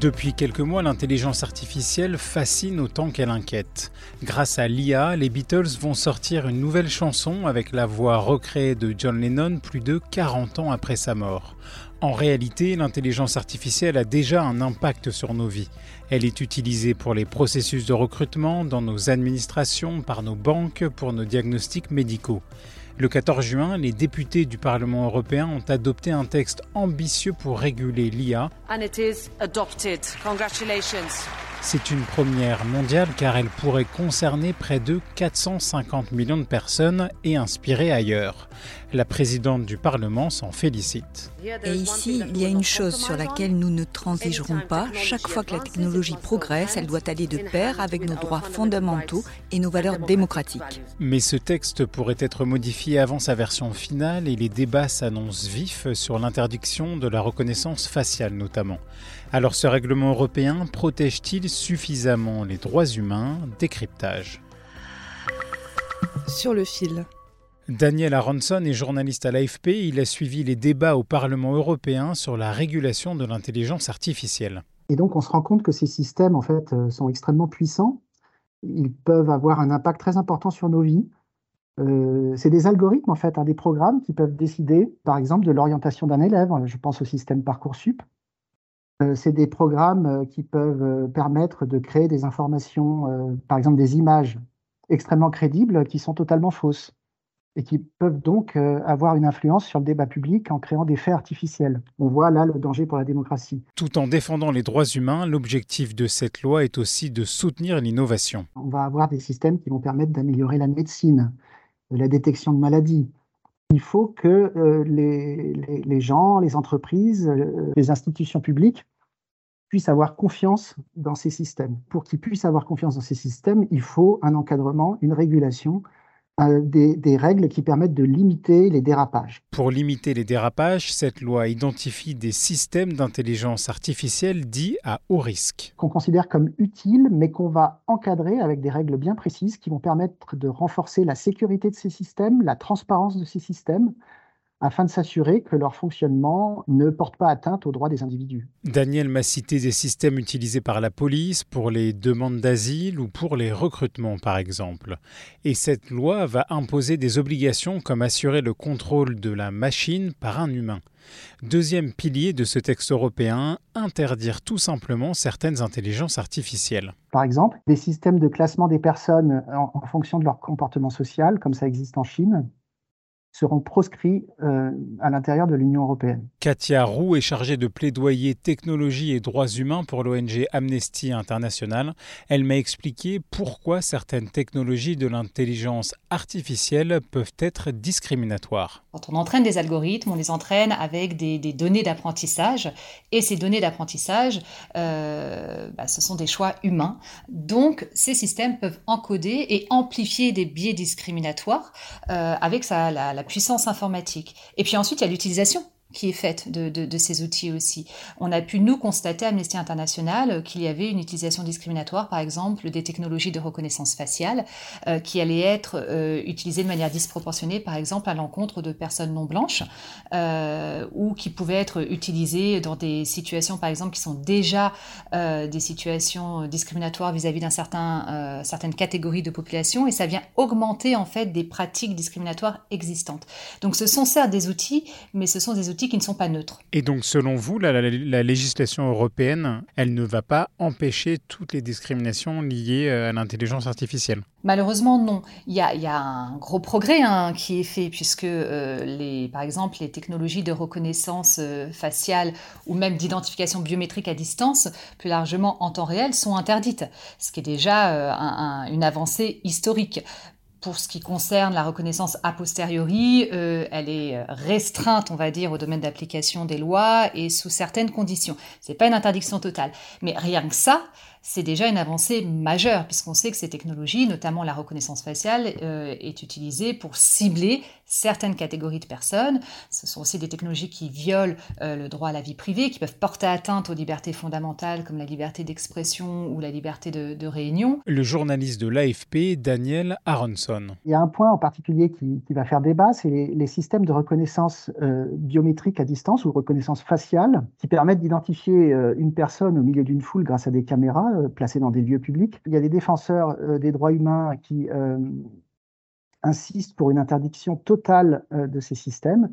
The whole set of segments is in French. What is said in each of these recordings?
Depuis quelques mois, l'intelligence artificielle fascine autant qu'elle inquiète. Grâce à l'IA, les Beatles vont sortir une nouvelle chanson avec la voix recréée de John Lennon plus de 40 ans après sa mort. En réalité, l'intelligence artificielle a déjà un impact sur nos vies. Elle est utilisée pour les processus de recrutement, dans nos administrations, par nos banques, pour nos diagnostics médicaux. Le 14 juin, les députés du Parlement européen ont adopté un texte ambitieux pour réguler l'IA. And it is adopted. Congratulations. C'est une première mondiale car elle pourrait concerner près de 450 millions de personnes et inspirer ailleurs. La présidente du Parlement s'en félicite. Et ici, il y a une chose sur laquelle nous ne transigerons pas. Chaque fois que la technologie progresse, elle doit aller de pair avec nos droits fondamentaux et nos valeurs démocratiques. Mais ce texte pourrait être modifié avant sa version finale et les débats s'annoncent vifs sur l'interdiction de la reconnaissance faciale notamment. Alors ce règlement européen protège-t-il suffisamment les droits humains Décryptage. Sur le fil. Daniel Aronson est journaliste à l'AFP. Il a suivi les débats au Parlement européen sur la régulation de l'intelligence artificielle. Et donc, on se rend compte que ces systèmes, en fait, euh, sont extrêmement puissants. Ils peuvent avoir un impact très important sur nos vies. Euh, c'est des algorithmes, en fait, hein, des programmes qui peuvent décider, par exemple, de l'orientation d'un élève. Je pense au système Parcoursup. Euh, c'est des programmes euh, qui peuvent euh, permettre de créer des informations, par exemple des images extrêmement crédibles qui sont totalement fausses et qui peuvent donc avoir une influence sur le débat public en créant des faits artificiels. On voit là le danger pour la démocratie. Tout en défendant les droits humains, l'objectif de cette loi est aussi de soutenir l'innovation. On va avoir des systèmes qui vont permettre d'améliorer la médecine, la détection de maladies. Il faut que euh, les, gens, les entreprises, euh, les institutions publiques puissent avoir confiance dans ces systèmes. Pour qu'ils puissent avoir confiance dans ces systèmes, il faut un encadrement, une régulation, des, des règles qui permettent de limiter les dérapages. Pour limiter les dérapages, cette loi identifie des systèmes d'intelligence artificielle dits à haut risque. qu'on considère comme utiles, mais qu'on va encadrer avec des règles bien précises qui vont permettre de renforcer la sécurité de ces systèmes, la transparence de ces systèmes, afin de s'assurer que leur fonctionnement ne porte pas atteinte aux droits des individus. Daniel m'a cité des systèmes utilisés par la police pour les demandes d'asile ou pour les recrutements par exemple. Et cette loi va imposer des obligations comme assurer le contrôle de la machine par un humain. Deuxième pilier de ce texte européen, interdire tout simplement certaines intelligences artificielles. Par exemple, des systèmes de classement des personnes en, en fonction de leur comportement social, comme ça existe en Chine, seront proscrits euh, à l'intérieur de l'Union européenne. Katia Roux est chargée de plaidoyer technologie et droits humains pour l'ONG Amnesty International. Elle m'a expliqué pourquoi certaines technologies de l'intelligence artificielle peuvent être discriminatoires. On entraîne des algorithmes, on les entraîne avec des, données d'apprentissage. Et ces données d'apprentissage, euh, bah, ce sont des choix humains. Donc, ces systèmes peuvent encoder et amplifier des biais discriminatoires euh, avec la puissance informatique. Et puis ensuite, il y a l'utilisation qui est faite de, ces outils aussi. On a pu nous constater à Amnesty International qu'il y avait une utilisation discriminatoire, par exemple, des technologies de reconnaissance faciale, euh, qui allaient être euh, utilisées de manière disproportionnée, par exemple, à l'encontre de personnes non blanches, euh, ou qui pouvaient être utilisées dans des situations, par exemple, qui sont déjà euh, des situations discriminatoires vis-à-vis d'un certain, euh, certaines catégories de population, et ça vient augmenter en fait des pratiques discriminatoires existantes. Donc, ce sont certes des outils, mais ce sont des outils outils qui ne sont pas neutres. Et donc, selon vous, la, législation européenne, elle ne va pas empêcher toutes les discriminations liées à l'intelligence artificielle? Malheureusement, non. Il y a, un gros progrès hein, qui est fait, puisque, les, par exemple, les technologies de reconnaissance faciale ou même d'identification biométrique à distance, plus largement en temps réel, sont interdites, ce qui est déjà une avancée historique. Pour ce qui concerne la reconnaissance a posteriori, euh, elle est restreinte, on va dire, au domaine d'application des lois et sous certaines conditions. C'est pas une interdiction totale, mais rien que ça, c'est déjà une avancée majeure, puisqu'on sait que ces technologies, notamment la reconnaissance faciale, euh, est utilisée pour cibler certaines catégories de personnes. Ce sont aussi des technologies qui violent euh, le droit à la vie privée, qui peuvent porter atteinte aux libertés fondamentales comme la liberté d'expression ou la liberté de, réunion. Le journaliste de l'AFP, Daniel Aronson. Il y a un point en particulier qui, va faire débat, c'est les, systèmes de reconnaissance euh, biométrique à distance ou reconnaissance faciale qui permettent d'identifier une personne au milieu d'une foule grâce à des caméras euh, placés dans des lieux publics. Il y a des défenseurs euh, des droits humains qui euh, insistent pour une interdiction totale de ces systèmes.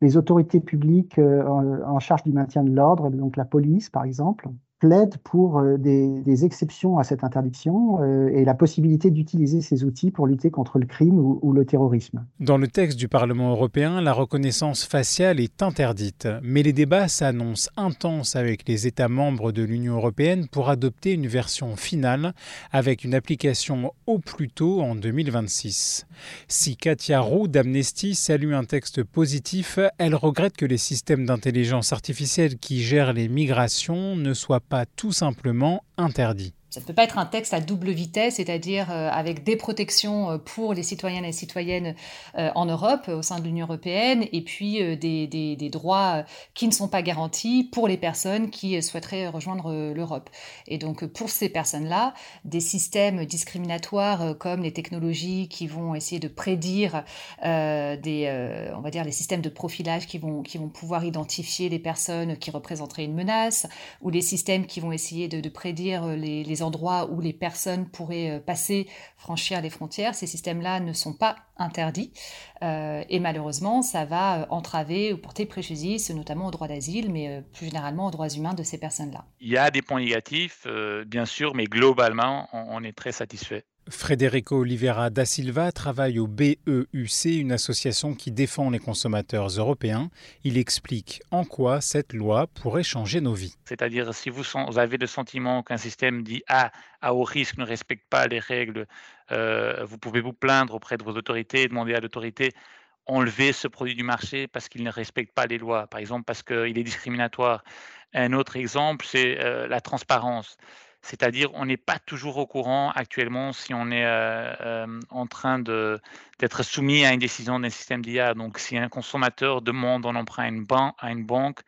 Les autorités publiques en charge du maintien de l'ordre, donc la police par exemple, plaide pour euh, des, exceptions à cette interdiction euh, et la possibilité d'utiliser ces outils pour lutter contre le crime ou, le terrorisme. Dans le texte du Parlement européen, la reconnaissance faciale est interdite, mais les débats s'annoncent intenses avec les États membres de l'Union européenne pour adopter une version finale avec une application au plus tôt en 2026. Si Katia Roux d'Amnesty salue un texte positif, elle regrette que les systèmes d'intelligence artificielle qui gèrent les migrations ne soient pas tout simplement interdit. Ça ne peut pas être un texte à double vitesse, c'est-à-dire euh, avec des protections euh, pour les citoyennes et citoyennes euh, en Europe, au sein de l'Union européenne, et puis des, droits qui ne sont pas garantis pour les personnes qui souhaiteraient rejoindre l'Europe. Et donc pour ces personnes-là, des systèmes discriminatoires comme les technologies qui vont essayer de prédire des, on va dire, les systèmes de profilage qui vont, qui vont pouvoir identifier les personnes qui représenteraient une menace, ou les systèmes qui vont essayer de, prédire les, les endroits où les personnes pourraient euh, passer, franchir les frontières, ces systèmes-là ne sont pas interdits. Euh, et malheureusement, ça va euh, entraver ou porter préjudice, notamment au droit d'asile, mais plus généralement aux droits humains de ces personnes-là. Il y a des points négatifs, bien sûr, mais globalement, on est très satisfait. Frederico Oliveira da Silva travaille au BEUC, une association qui défend les consommateurs européens. Il explique en quoi cette loi pourrait changer nos vies. C'est-à-dire, si vous, avez le sentiment qu'un système dit A à haut risque ne respecte pas les règles, euh, vous pouvez vous plaindre auprès de vos autorités et demander à l'autorité enlever ce produit du marché parce qu'il ne respecte pas les lois, par exemple parce qu'il est discriminatoire. Un autre exemple, c'est euh, la transparence. C'est-à-dire, on n'est pas toujours au courant actuellement si on est euh, euh, en train d'être soumis à une décision d'un système d'IA. Donc, si un consommateur demande un emprunt à une, banque,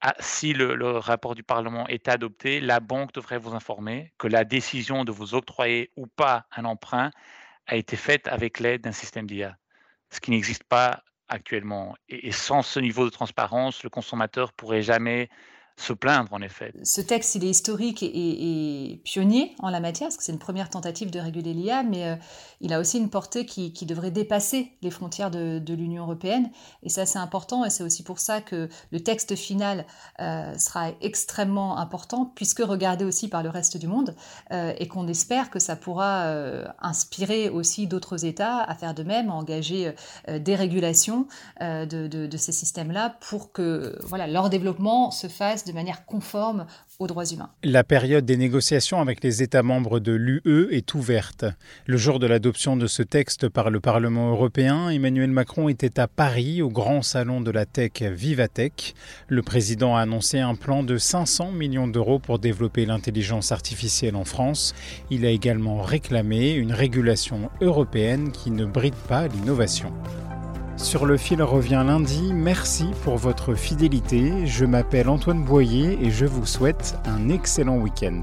ah, si le, rapport du Parlement est adopté, la banque devrait vous informer que la décision de vous octroyer ou pas un emprunt a été faite avec l'aide d'un système d'IA, ce qui n'existe pas actuellement. Et, et, sans ce niveau de transparence, le consommateur pourrait jamais se plaindre, en effet. Ce texte, il est historique et, pionnier en la matière, parce que c'est une première tentative de réguler l'IA, mais euh, il a aussi une portée qui, devrait dépasser les frontières de, l'Union européenne. Et ça, c'est important, et c'est aussi pour ça que le texte final euh, sera extrêmement important, puisque regardé aussi par le reste du monde, euh, et qu'on espère que ça pourra inspirer aussi d'autres États à faire de même, à engager des régulations de, de, ces systèmes-là pour que voilà, leur développement se fasse de manière conforme aux droits humains. La période des négociations avec les États membres de l'UE est ouverte. Le jour de l'adoption de ce texte par le Parlement européen, Emmanuel Macron était à Paris, au grand salon de la tech Vivatech. Le président a annoncé un plan de 500 millions d'euros pour développer l'intelligence artificielle en France. Il a également réclamé une régulation européenne qui ne bride pas l'innovation. Sur le fil revient lundi. Merci pour votre fidélité. Je m'appelle Antoine Boyer et je vous souhaite un excellent week-end.